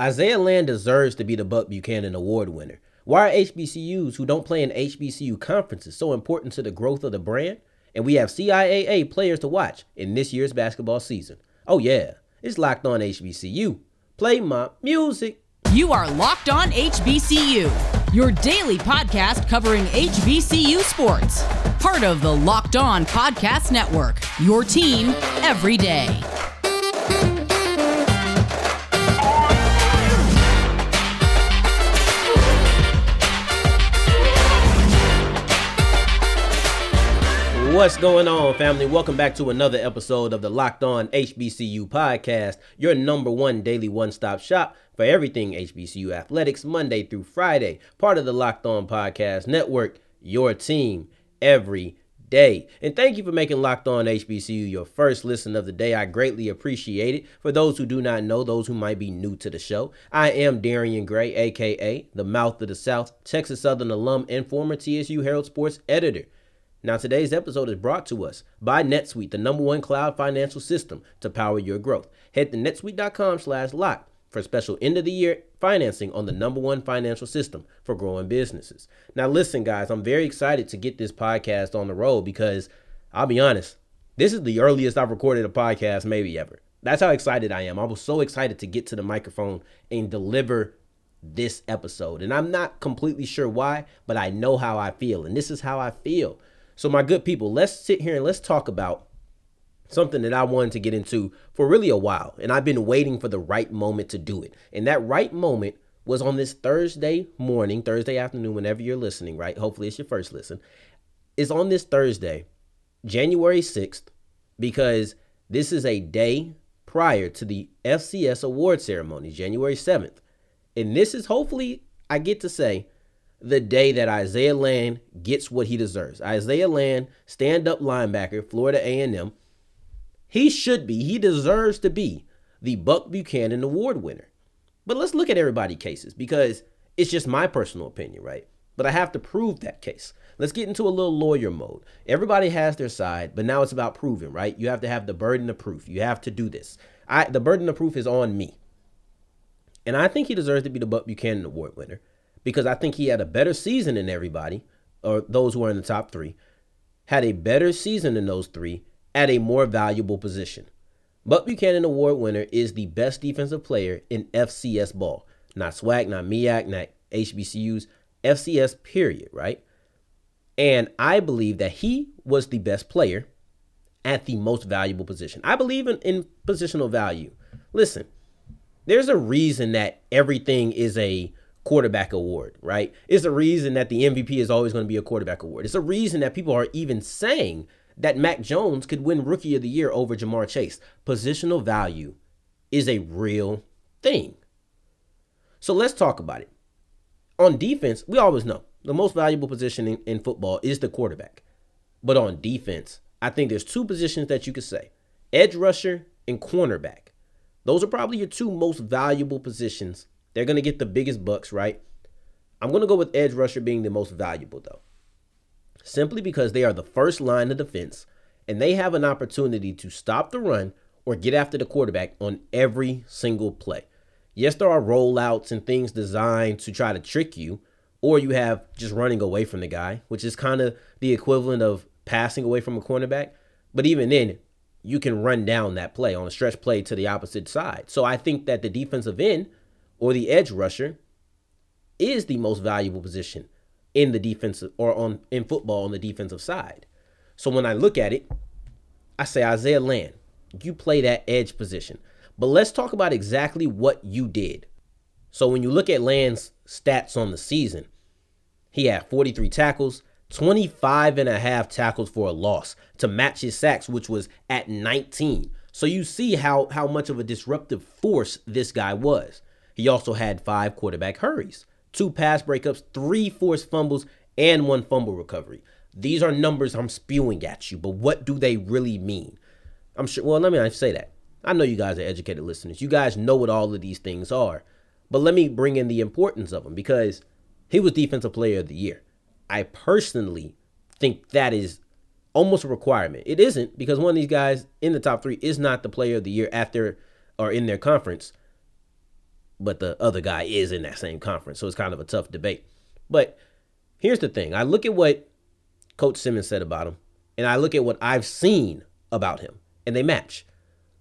Isaiah Land deserves to be the Buck Buchanan Award winner. Why are HBCUs who don't play in HBCU conferences so important to the growth of the brand? And we have CIAA players to watch in this year's basketball season. Oh, yeah, it's locked on HBCU. Play my music. You are Locked On HBCU, your daily podcast covering HBCU sports. Part of the Locked On Podcast Network, your team every day. What's going on, family? Welcome back to another episode of the Locked On HBCU podcast, your number one daily one stop shop for everything HBCU athletics, Monday through Friday. Part of the Locked On Podcast Network, your team every day. And thank you for making Locked On HBCU your first listen of the day. I greatly appreciate it. For those who do not know, those who might be new to the show, I am Darian Gray, aka the Mouth of the South, Texas Southern alum, and former TSU Herald Sports editor. Now, today's episode is brought to us by NetSuite, the number one cloud financial system to power your growth. Head to netsuite.com slash lock for special end of the year financing on the number one financial system for growing businesses. Now, listen, guys, I'm very excited to get this podcast on the road because I'll be honest, this is the earliest I've recorded a podcast maybe ever. That's how excited I am. I was so excited to get to the microphone and deliver this episode. And I'm not completely sure why, but I know how I feel. And this is how I feel. So, my good people, let's sit here and let's talk about something that I wanted to get into for really a while. And I've been waiting for the right moment to do it. And that right moment was on this Thursday morning, Thursday afternoon, whenever you're listening, right? Hopefully it's your first listen. Is on this Thursday, January 6th, because this is a day prior to the FCS award ceremony, January 7th. And this is hopefully, I get to say, the day that Isaiah Land gets what he deserves. Isaiah Land, stand-up linebacker, Florida A&M. He should be, he deserves to be the Buck Buchanan Award winner. But let's look at everybody cases because it's just my personal opinion, right? But I have to prove that case. Let's get into a little lawyer mode. Everybody has their side, but now it's about proving, right? You have to have the burden of proof. You have to do this. I the burden of proof is on me. And I think he deserves to be the Buck Buchanan Award winner because I think he had a better season than everybody, or those who are in the top three, had a better season than those three at a more valuable position. Buck Buchanan Award winner is the best defensive player in FCS ball. Not SWAC, not MEAC, not HBCUs, FCS period, right? And I believe that he was the best player at the most valuable position. I believe in, in positional value. Listen, there's a reason that everything is a quarterback award, right? It's a reason that the MVP is always going to be a quarterback award. It's a reason that people are even saying that Mac Jones could win Rookie of the Year over Ja'Marr Chase. Positional value is a real thing. So let's talk about it. On defense, we always know the most valuable position in, in football is the quarterback. But on defense, I think there's two positions that you could say edge rusher and cornerback. Those are probably your two most valuable positions they're going to get the biggest bucks, right? I'm going to go with edge rusher being the most valuable, though, simply because they are the first line of defense and they have an opportunity to stop the run or get after the quarterback on every single play. Yes, there are rollouts and things designed to try to trick you, or you have just running away from the guy, which is kind of the equivalent of passing away from a cornerback. But even then, you can run down that play on a stretch play to the opposite side. So I think that the defensive end or the edge rusher is the most valuable position in the defensive or on in football on the defensive side. So when I look at it, I say Isaiah Land, you play that edge position. But let's talk about exactly what you did. So when you look at Land's stats on the season, he had 43 tackles, 25 and a half tackles for a loss to match his sacks, which was at 19. So you see how, how much of a disruptive force this guy was. He also had five quarterback hurries, two pass breakups, three forced fumbles, and one fumble recovery. These are numbers I'm spewing at you, but what do they really mean? I'm sure, well, let me say that. I know you guys are educated listeners. You guys know what all of these things are. But let me bring in the importance of them because he was Defensive Player of the Year. I personally think that is almost a requirement. It isn't because one of these guys in the top three is not the Player of the Year after or in their conference but the other guy is in that same conference. So it's kind of a tough debate. But here's the thing I look at what Coach Simmons said about him, and I look at what I've seen about him, and they match.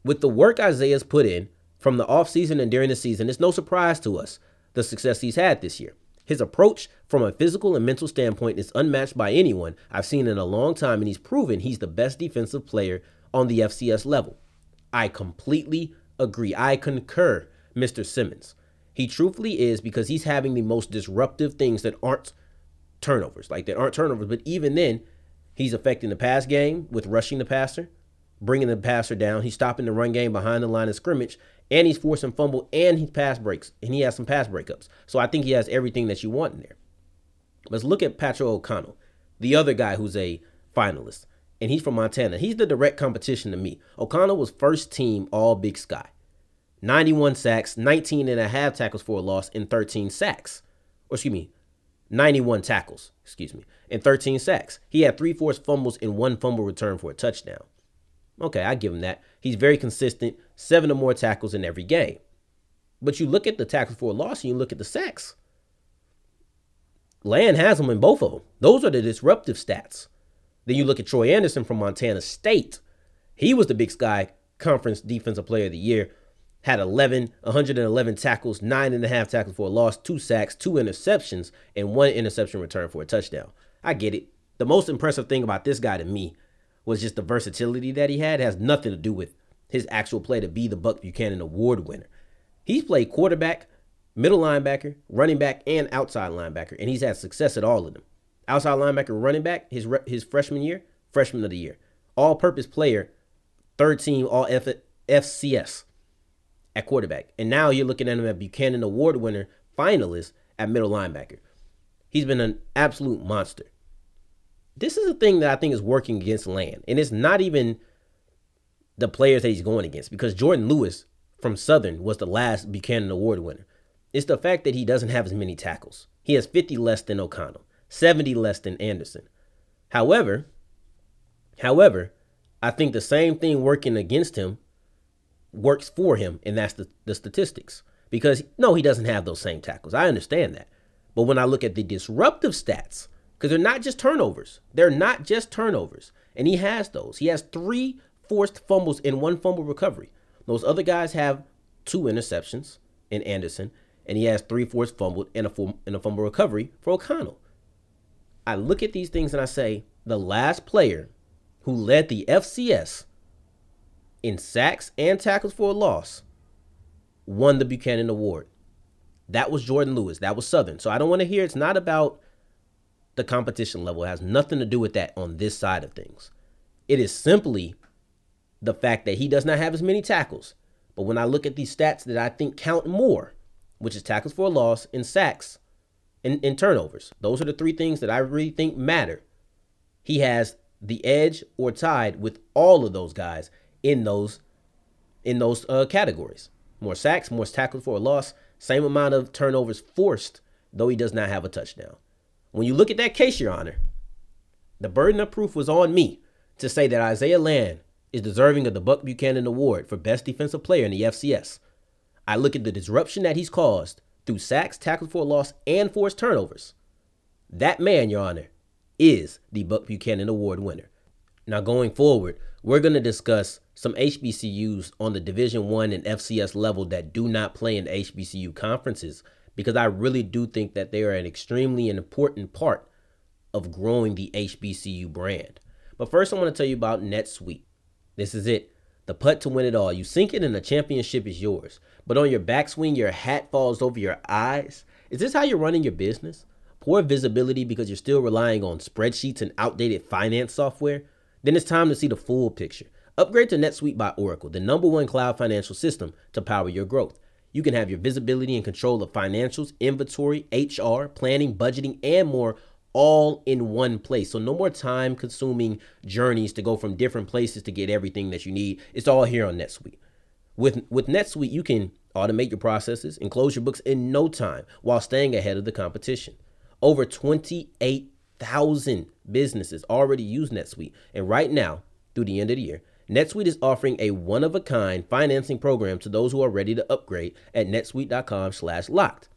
With the work Isaiah's put in from the offseason and during the season, it's no surprise to us the success he's had this year. His approach from a physical and mental standpoint is unmatched by anyone I've seen in a long time, and he's proven he's the best defensive player on the FCS level. I completely agree. I concur, Mr. Simmons. He truthfully is because he's having the most disruptive things that aren't turnovers, like that aren't turnovers. But even then, he's affecting the pass game with rushing the passer, bringing the passer down. He's stopping the run game behind the line of scrimmage, and he's forcing fumble and he pass breaks, and he has some pass breakups. So I think he has everything that you want in there. Let's look at Patrick O'Connell, the other guy who's a finalist and he's from Montana. He's the direct competition to me. O'Connell was first team All Big Sky. 91 sacks, 19 and a half tackles for a loss, and 13 sacks. Or excuse me, 91 tackles, excuse me, and 13 sacks. He had three forced fumbles and one fumble return for a touchdown. Okay, I give him that. He's very consistent, seven or more tackles in every game. But you look at the tackles for a loss and you look at the sacks. Land has them in both of them. Those are the disruptive stats. Then you look at Troy Anderson from Montana State. He was the Big Sky Conference Defensive Player of the Year. Had 11, 111 tackles, nine and a half tackles for a loss, two sacks, two interceptions, and one interception return for a touchdown. I get it. The most impressive thing about this guy to me was just the versatility that he had. It has nothing to do with his actual play to be the Buck Buchanan Award winner. He's played quarterback, middle linebacker, running back, and outside linebacker, and he's had success at all of them outside linebacker, running back, his his freshman year, freshman of the year, all purpose player, third team All F- FCS at quarterback, and now you're looking at him at Buchanan Award winner, finalist at middle linebacker. He's been an absolute monster. This is a thing that I think is working against Land, and it's not even the players that he's going against because Jordan Lewis from Southern was the last Buchanan Award winner. It's the fact that he doesn't have as many tackles. He has 50 less than O'Connell. 70 less than Anderson. However, however, I think the same thing working against him works for him, and that's the, the statistics. Because no, he doesn't have those same tackles. I understand that. But when I look at the disruptive stats, because they're not just turnovers, they're not just turnovers. And he has those. He has three forced fumbles and one fumble recovery. Those other guys have two interceptions in Anderson, and he has three forced fumbled and a, and a fumble recovery for O'Connell. I look at these things and I say, the last player who led the FCS in sacks and tackles for a loss won the Buchanan Award. That was Jordan Lewis. That was Southern. So I don't want to hear it's not about the competition level. It has nothing to do with that on this side of things. It is simply the fact that he does not have as many tackles. But when I look at these stats that I think count more, which is tackles for a loss and sacks, and, in turnovers. Those are the three things that I really think matter. He has the edge or tied with all of those guys in those in those uh, categories. More sacks, more tackles for a loss, same amount of turnovers forced, though he does not have a touchdown. When you look at that case, Your Honor, the burden of proof was on me to say that Isaiah Land is deserving of the Buck Buchanan Award for Best Defensive Player in the FCS. I look at the disruption that he's caused through sacks, tackles for a loss, and forced turnovers. That man, Your Honor, is the Buck Buchanan Award winner. Now, going forward, we're going to discuss some HBCUs on the Division One and FCS level that do not play in HBCU conferences because I really do think that they are an extremely important part of growing the HBCU brand. But first, I want to tell you about NetSuite. This is it. The putt to win it all. You sink it and the championship is yours. But on your backswing, your hat falls over your eyes. Is this how you're running your business? Poor visibility because you're still relying on spreadsheets and outdated finance software? Then it's time to see the full picture. Upgrade to NetSuite by Oracle, the number one cloud financial system to power your growth. You can have your visibility and control of financials, inventory, HR, planning, budgeting, and more all in one place. So no more time consuming journeys to go from different places to get everything that you need. It's all here on NetSuite. With with NetSuite, you can automate your processes and close your books in no time while staying ahead of the competition. Over 28,000 businesses already use NetSuite, and right now, through the end of the year, NetSuite is offering a one-of-a-kind financing program to those who are ready to upgrade at netsuite.com slash locked.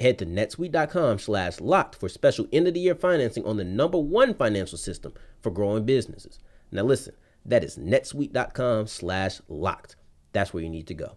Head to netsuite.com slash locked for special end-of-the-year financing on the number one financial system for growing businesses. Now listen, that is netsuite.com slash locked. That's where you need to go.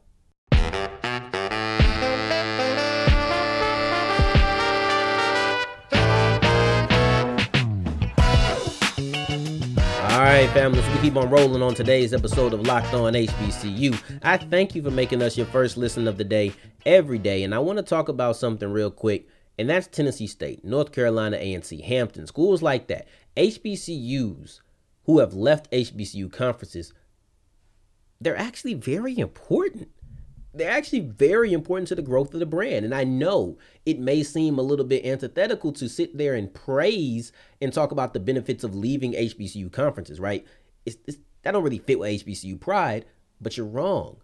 Right, families, we keep on rolling on today's episode of Locked On HBCU. I thank you for making us your first listen of the day every day, and I want to talk about something real quick, and that's Tennessee State, North Carolina A&T, Hampton, schools like that. HBCUs who have left HBCU conferences, they're actually very important they're actually very important to the growth of the brand. And I know it may seem a little bit antithetical to sit there and praise and talk about the benefits of leaving HBCU conferences, right? It's, it's, that don't really fit with HBCU pride, but you're wrong.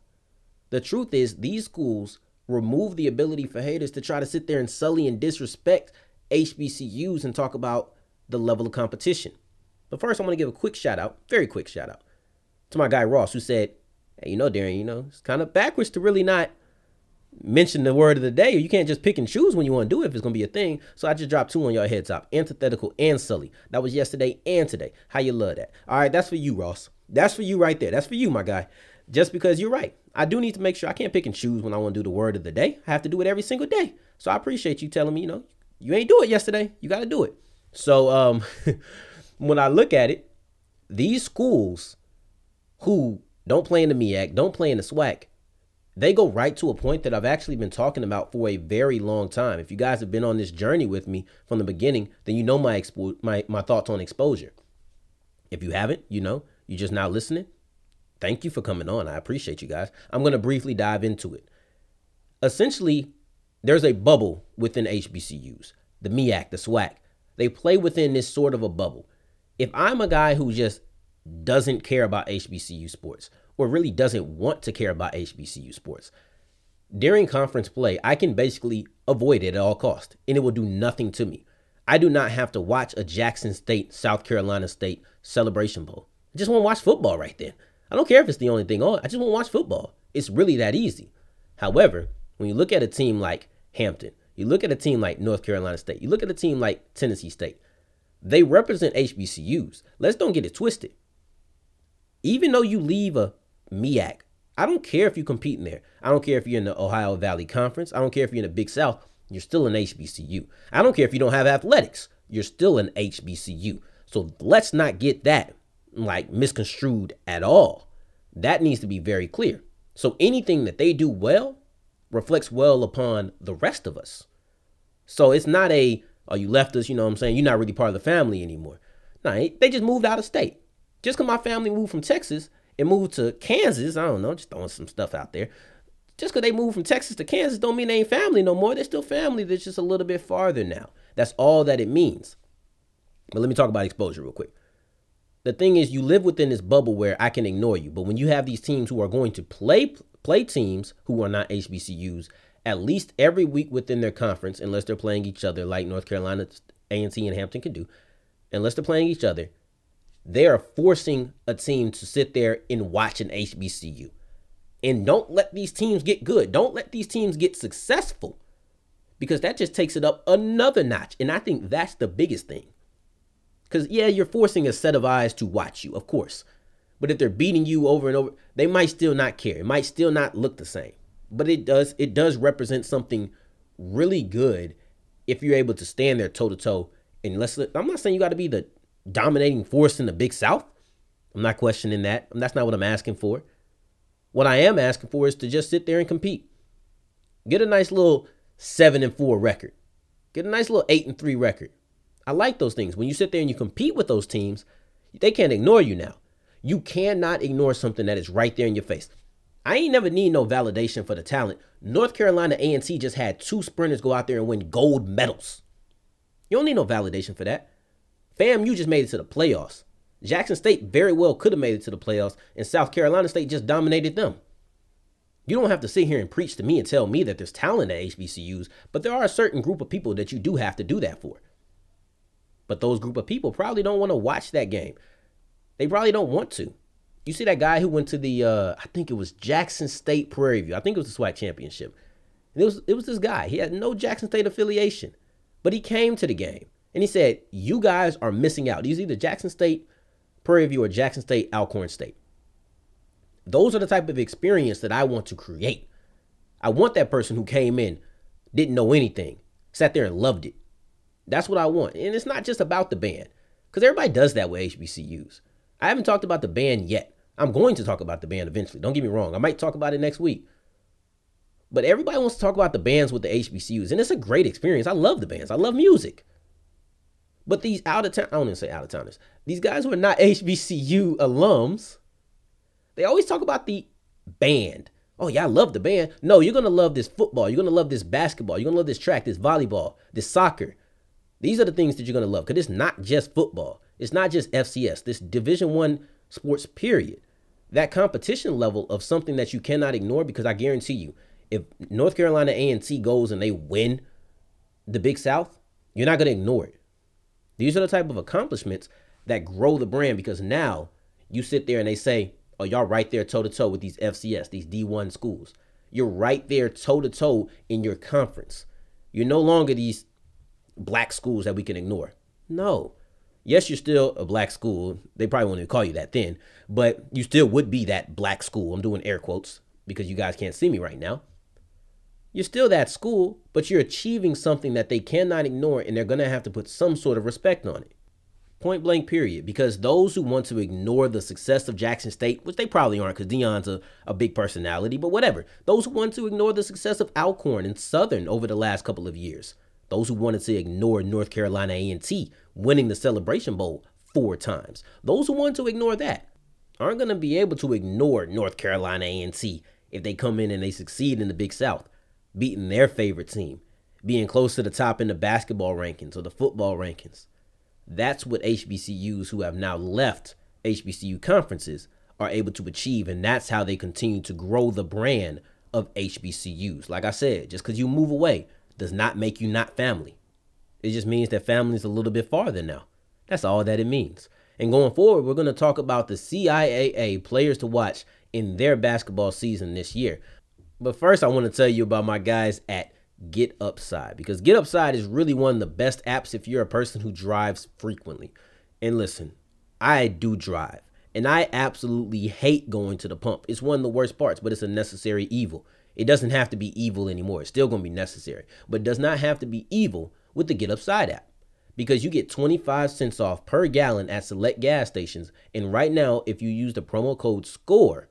The truth is, these schools remove the ability for haters to try to sit there and sully and disrespect HBCUs and talk about the level of competition. But first, I want to give a quick shout out, very quick shout out, to my guy Ross, who said, you know, Darren, you know, it's kind of backwards to really not mention the word of the day. You can't just pick and choose when you want to do it if it's gonna be a thing. So I just dropped two on your head top, antithetical and sully. That was yesterday and today. How you love that? All right, that's for you, Ross. That's for you right there. That's for you, my guy. Just because you're right. I do need to make sure I can't pick and choose when I want to do the word of the day. I have to do it every single day. So I appreciate you telling me, you know, you ain't do it yesterday. You got to do it. So um when I look at it, these schools who don't play in the MEAC, don't play in the SWAC. They go right to a point that I've actually been talking about for a very long time. If you guys have been on this journey with me from the beginning, then you know my expo- my my thoughts on exposure. If you haven't, you know, you're just now listening. Thank you for coming on. I appreciate you guys. I'm going to briefly dive into it. Essentially, there's a bubble within HBCUs, the MEAC, the SWAC. They play within this sort of a bubble. If I'm a guy who just doesn't care about HBCU sports or really doesn't want to care about HBCU sports. During conference play, I can basically avoid it at all costs and it will do nothing to me. I do not have to watch a Jackson State, South Carolina State celebration bowl. I just want to watch football right then. I don't care if it's the only thing on. I just want to watch football. It's really that easy. However, when you look at a team like Hampton, you look at a team like North Carolina State, you look at a team like Tennessee State, they represent HBCUs. Let's don't get it twisted even though you leave a MEAC, I don't care if you compete in there. I don't care if you're in the Ohio Valley Conference. I don't care if you're in the Big South. You're still an HBCU. I don't care if you don't have athletics. You're still an HBCU. So let's not get that like misconstrued at all. That needs to be very clear. So anything that they do well reflects well upon the rest of us. So it's not a, oh, you left us, you know what I'm saying? You're not really part of the family anymore. No, they just moved out of state. Just because my family moved from Texas and moved to Kansas, I don't know, just throwing some stuff out there. Just because they moved from Texas to Kansas don't mean they ain't family no more. They're still family. They're just a little bit farther now. That's all that it means. But let me talk about exposure real quick. The thing is, you live within this bubble where I can ignore you. But when you have these teams who are going to play play teams who are not HBCUs at least every week within their conference, unless they're playing each other, like North Carolina, A&T, and Hampton can do, unless they're playing each other, they are forcing a team to sit there and watch an HBCU. And don't let these teams get good. Don't let these teams get successful because that just takes it up another notch. And I think that's the biggest thing. Because, yeah, you're forcing a set of eyes to watch you, of course. But if they're beating you over and over, they might still not care. It might still not look the same. But it does it does represent something really good if you're able to stand there toe to toe. And let's I'm not saying you got to be the dominating force in the Big South. I'm not questioning that. That's not what I'm asking for. What I am asking for is to just sit there and compete. Get a nice little 7 and 4 record. Get a nice little 8 and 3 record. I like those things. When you sit there and you compete with those teams, they can't ignore you now. You cannot ignore something that is right there in your face. I ain't never need no validation for the talent. North Carolina A&T just had two sprinters go out there and win gold medals. You don't need no validation for that. FAMU just made it to the playoffs. Jackson State very well could have made it to the playoffs, and South Carolina State just dominated them. You don't have to sit here and preach to me and tell me that there's talent at HBCUs, but there are a certain group of people that you do have to do that for. But those group of people probably don't want to watch that game. They probably don't want to. You see that guy who went to the uh, I think it was Jackson State Prairie View. I think it was the SWAC championship. It was it was this guy. He had no Jackson State affiliation, but he came to the game and he said, "You guys are missing out. He's either Jackson State Prairie View or Jackson State Alcorn State. Those are the type of experience that I want to create. I want that person who came in, didn't know anything, sat there and loved it. That's what I want. And it's not just about the band, because everybody does that with HBCUs. I haven't talked about the band yet. I'm going to talk about the band eventually. Don't get me wrong. I might talk about it next week. But everybody wants to talk about the bands with the HBCUs, and it's a great experience. I love the bands. I love music. But these out of town, I don't even say out of towners, these guys who are not HBCU alums, they always talk about the band. Oh, yeah, I love the band. No, you're going to love this football. You're going to love this basketball. You're going to love this track, this volleyball, this soccer. These are the things that you're going to love because it's not just football. It's not just FCS. This Division One sports, period. That competition level of something that you cannot ignore because I guarantee you, if North Carolina A&T goes and they win the Big South, you're not going to ignore it. These are the type of accomplishments that grow the brand because now you sit there and they say, oh, y'all right there toe to toe with these FCS, these D1 schools. You're right there toe to toe in your conference. You're no longer these black schools that we can ignore. No. Yes, you're still a black school. They probably won't even call you that then, but you still would be that black school. I'm doing air quotes because you guys can't see me right now. You're still that school, but you're achieving something that they cannot ignore and they're going to have to put some sort of respect on it. Point blank, period. Because those who want to ignore the success of Jackson State, which they probably aren't because Deion's a, a big personality, but whatever. Those who want to ignore the success of Alcorn and Southern over the last couple of years. Those who wanted to ignore North Carolina A&T winning the Celebration Bowl four times. Those who want to ignore that aren't going to be able to ignore North Carolina A&T if they come in and they succeed in the Big South beating their favorite team, being close to the top in the basketball rankings or the football rankings. That's what HBCUs who have now left HBCU conferences are able to achieve, and that's how they continue to grow the brand of HBCUs. Like I said, just because you move away does not make you not family. It just means that family is a little bit farther now. That's all that it means. And going forward, we're going to talk about the CIAA players to watch in their basketball season this year. But first, I want to tell you about my guys at Get Upside because Get Upside is really one of the best apps if you're a person who drives frequently. And listen, I do drive, and I absolutely hate going to the pump. It's one of the worst parts, but it's a necessary evil. It doesn't have to be evil anymore. It's still going to be necessary, but it does not have to be evil with the Get Upside app because you get 25 cents off per gallon at select gas stations. And right now, if you use the promo code SCORE,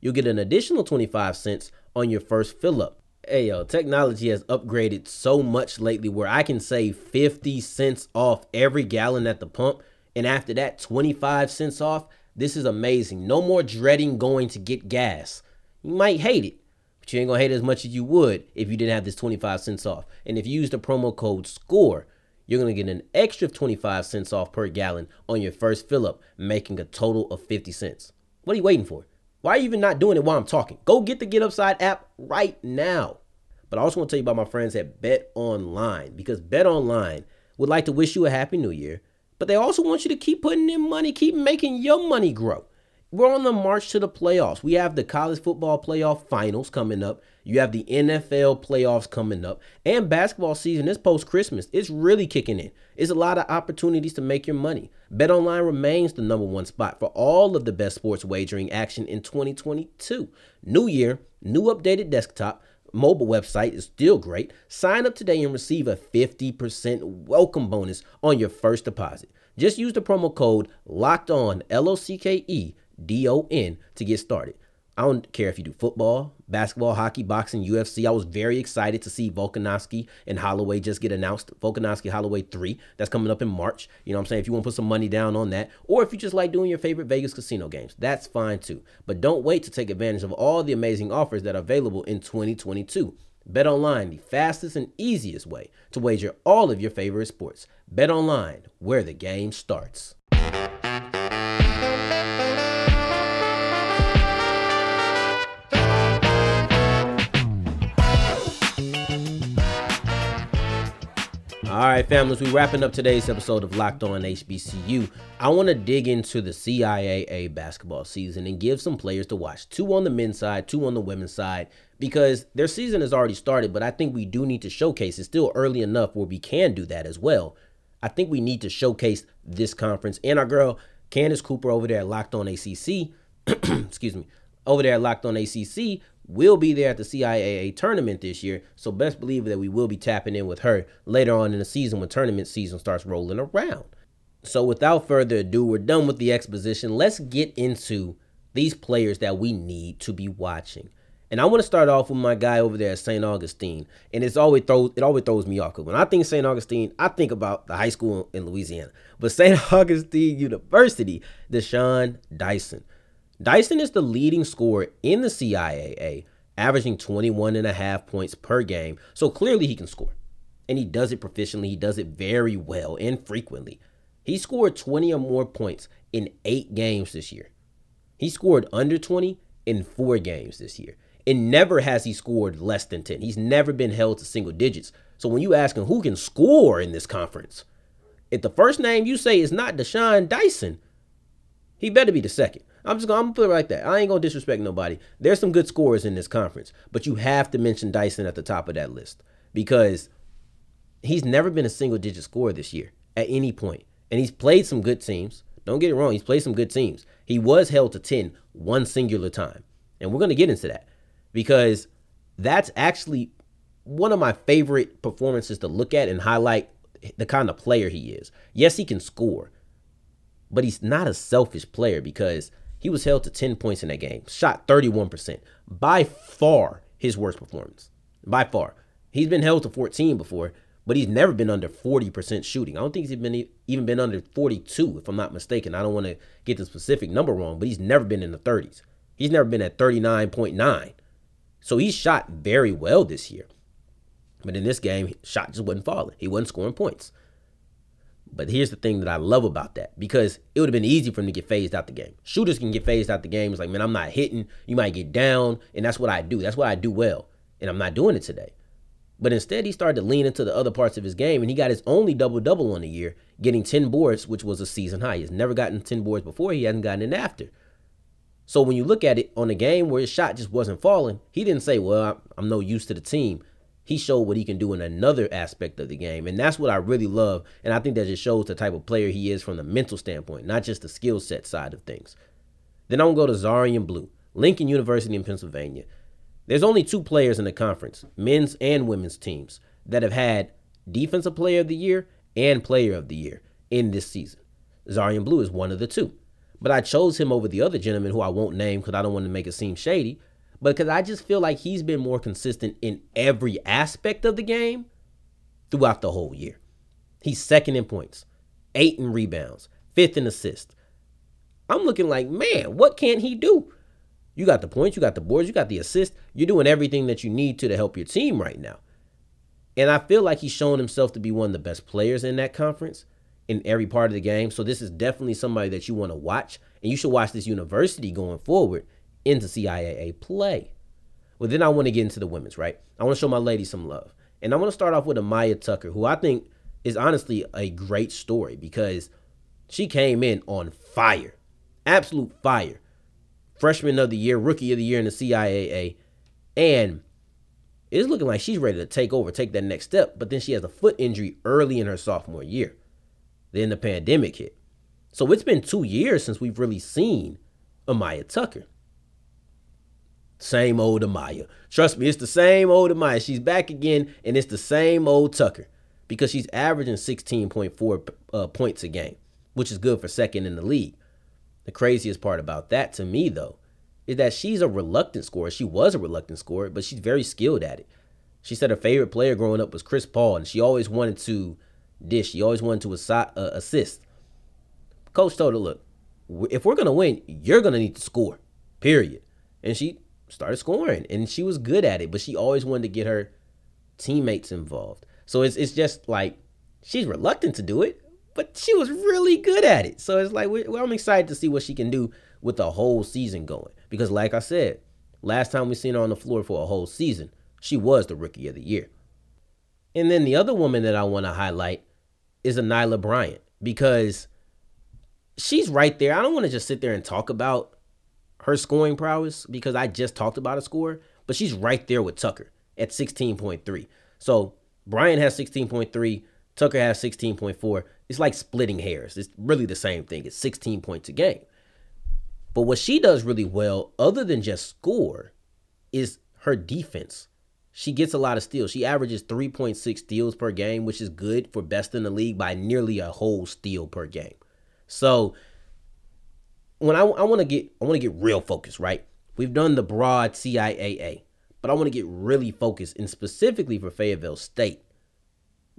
you'll get an additional 25 cents on your first fill up. Hey yo, technology has upgraded so much lately where I can save 50 cents off every gallon at the pump, and after that, 25 cents off. This is amazing. No more dreading going to get gas. You might hate it, but you ain't gonna hate it as much as you would if you didn't have this 25 cents off. And if you use the promo code SCORE, you're gonna get an extra 25 cents off per gallon on your first fill up, making a total of 50 cents. What are you waiting for? Why are you even not doing it while I'm talking? Go get the Get Upside app right now. But I also want to tell you about my friends at Bet Online because Bet Online would like to wish you a happy new year, but they also want you to keep putting in money, keep making your money grow. We're on the march to the playoffs. We have the college football playoff finals coming up. You have the NFL playoffs coming up. And basketball season is post Christmas. It's really kicking in. It's a lot of opportunities to make your money. BetOnline remains the number one spot for all of the best sports wagering action in 2022. New year, new updated desktop mobile website is still great. Sign up today and receive a 50% welcome bonus on your first deposit. Just use the promo code locked on L O C K E D O N to get started. I don't care if you do football, basketball, hockey, boxing, UFC. I was very excited to see Volkanovski and Holloway just get announced. Volkanovski Holloway 3, that's coming up in March. You know what I'm saying? If you want to put some money down on that, or if you just like doing your favorite Vegas casino games, that's fine too. But don't wait to take advantage of all the amazing offers that are available in 2022. Bet online, the fastest and easiest way to wager all of your favorite sports. Bet online, where the game starts. All right, families, we wrapping up today's episode of Locked On HBCU. I want to dig into the CIAA basketball season and give some players to watch. Two on the men's side, two on the women's side, because their season has already started, but I think we do need to showcase. It's still early enough where we can do that as well. I think we need to showcase this conference and our girl Candace Cooper over there at Locked On ACC. excuse me, over there at Locked On ACC will be there at the CIAA tournament this year. So best believe that we will be tapping in with her later on in the season when tournament season starts rolling around. So without further ado, we're done with the exposition. Let's get into these players that we need to be watching. And I want to start off with my guy over there at St. Augustine. And it's always throws it always throws me off because when I think St. Augustine, I think about the high school in Louisiana. But St. Augustine University, Deshaun Dyson. Dyson is the leading scorer in the CIAA, averaging 21 and a half points per game. So clearly he can score. And he does it proficiently. He does it very well and frequently. He scored 20 or more points in eight games this year. He scored under 20 in four games this year. And never has he scored less than 10. He's never been held to single digits. So when you ask him who can score in this conference, if the first name you say is not Deshaun Dyson, he better be the second. I'm just gonna, I'm gonna put it like that. I ain't gonna disrespect nobody. There's some good scorers in this conference, but you have to mention Dyson at the top of that list because he's never been a single digit scorer this year at any point. And he's played some good teams. Don't get it wrong, he's played some good teams. He was held to 10 one singular time. And we're gonna get into that because that's actually one of my favorite performances to look at and highlight the kind of player he is. Yes, he can score, but he's not a selfish player because he was held to 10 points in that game, shot 31%. By far his worst performance. By far. He's been held to 14 before, but he's never been under 40% shooting. I don't think he's been even been under 42, if I'm not mistaken. I don't want to get the specific number wrong, but he's never been in the 30s. He's never been at 39.9. So he shot very well this year. But in this game, shot just wasn't falling. He wasn't scoring points. But here's the thing that I love about that because it would have been easy for him to get phased out the game. Shooters can get phased out the game. It's like, man, I'm not hitting. You might get down. And that's what I do. That's what I do well. And I'm not doing it today. But instead, he started to lean into the other parts of his game, and he got his only double double on the year, getting 10 boards, which was a season high. He's never gotten 10 boards before, he hasn't gotten it after. So when you look at it on a game where his shot just wasn't falling, he didn't say, Well, I'm no use to the team he showed what he can do in another aspect of the game. And that's what I really love. And I think that just shows the type of player he is from the mental standpoint, not just the skill set side of things. Then I'm going to go to Zarian Blue, Lincoln University in Pennsylvania. There's only two players in the conference, men's and women's teams, that have had Defensive Player of the Year and Player of the Year in this season. Zarian Blue is one of the two. But I chose him over the other gentleman who I won't name because I don't want to make it seem shady because I just feel like he's been more consistent in every aspect of the game throughout the whole year. He's second in points, eight in rebounds, fifth in assists. I'm looking like, man, what can he do? You got the points, you got the boards, you got the assist. You're doing everything that you need to to help your team right now. And I feel like he's shown himself to be one of the best players in that conference in every part of the game. So this is definitely somebody that you want to watch. And you should watch this university going forward into CIAA play. Well, then I want to get into the women's, right? I want to show my ladies some love. And I want to start off with Amaya Tucker, who I think is honestly a great story because she came in on fire. Absolute fire. Freshman of the year, rookie of the year in the CIAA. And it's looking like she's ready to take over, take that next step. But then she has a foot injury early in her sophomore year. Then the pandemic hit. So it's been two years since we've really seen Amaya Tucker. Same old Amaya. Trust me, it's the same old Amaya. She's back again, and it's the same old Tucker because she's averaging 16.4 uh, points a game, which is good for second in the league. The craziest part about that to me, though, is that she's a reluctant scorer. She was a reluctant scorer, but she's very skilled at it. She said her favorite player growing up was Chris Paul, and she always wanted to dish. She always wanted to assi- uh, assist. Coach told her, look, if we're going to win, you're going to need to score, period. And she started scoring and she was good at it, but she always wanted to get her teammates involved. So it's it's just like she's reluctant to do it, but she was really good at it. So it's like well, I'm excited to see what she can do with the whole season going because like I said, last time we seen her on the floor for a whole season, she was the rookie of the year. And then the other woman that I want to highlight is Anila Bryant because she's right there. I don't want to just sit there and talk about her scoring prowess because I just talked about a score, but she's right there with Tucker at 16.3. So Bryant has 16.3, Tucker has 16.4. It's like splitting hairs. It's really the same thing. It's 16 points a game. But what she does really well, other than just score, is her defense. She gets a lot of steals. She averages 3.6 steals per game, which is good for best in the league by nearly a whole steal per game. So when I, I want to get I want to get real focused, right? We've done the broad CIAA, but I want to get really focused and specifically for Fayetteville State.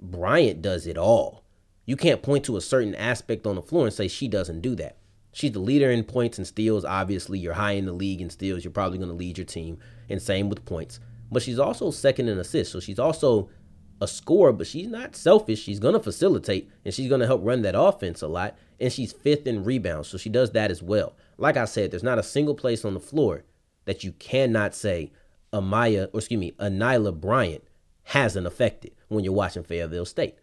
Bryant does it all. You can't point to a certain aspect on the floor and say she doesn't do that. She's the leader in points and steals. Obviously, you're high in the league in steals. You're probably going to lead your team, and same with points. But she's also second in assists. So she's also a scorer, but she's not selfish. She's going to facilitate, and she's going to help run that offense a lot. And she's fifth in rebounds. So she does that as well. Like I said, there's not a single place on the floor that you cannot say Amaya, or excuse me, Anila Bryant hasn't affected when you're watching Fayetteville State.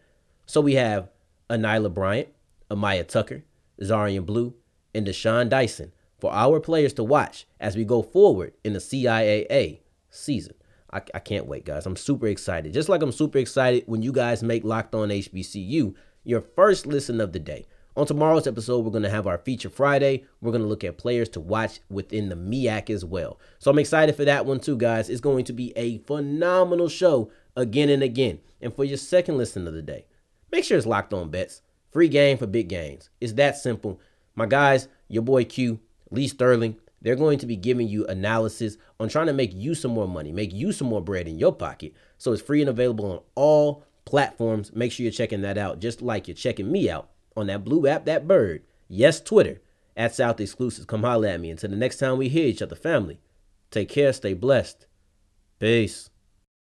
So we have Anila Bryant, Amaya Tucker, Zarian Blue, and Deshaun Dyson for our players to watch as we go forward in the CIAA season. I, I, can't wait, guys. I'm super excited. Just like I'm super excited when you guys make Locked On HBCU your first listen of the day. On tomorrow's episode, we're going to have our feature Friday. We're going to look at players to watch within the MEAC as well. So I'm excited for that one too, guys. It's going to be a phenomenal show again and again. And for your second listen of the day, make sure it's Locked On Bets. Free game for big gains. It's that simple. My guys, your boy Q, Lee Sterling, they're going to be giving you analysis on trying to make you some more money, make you some more bread in your pocket. So it's free and available on all platforms. Make sure you're checking that out, just like you're checking me out on that blue app, that bird. Yes, Twitter at South Exclusives. Come holler at me. Until the next time we hear each other, family, take care, stay blessed. Peace.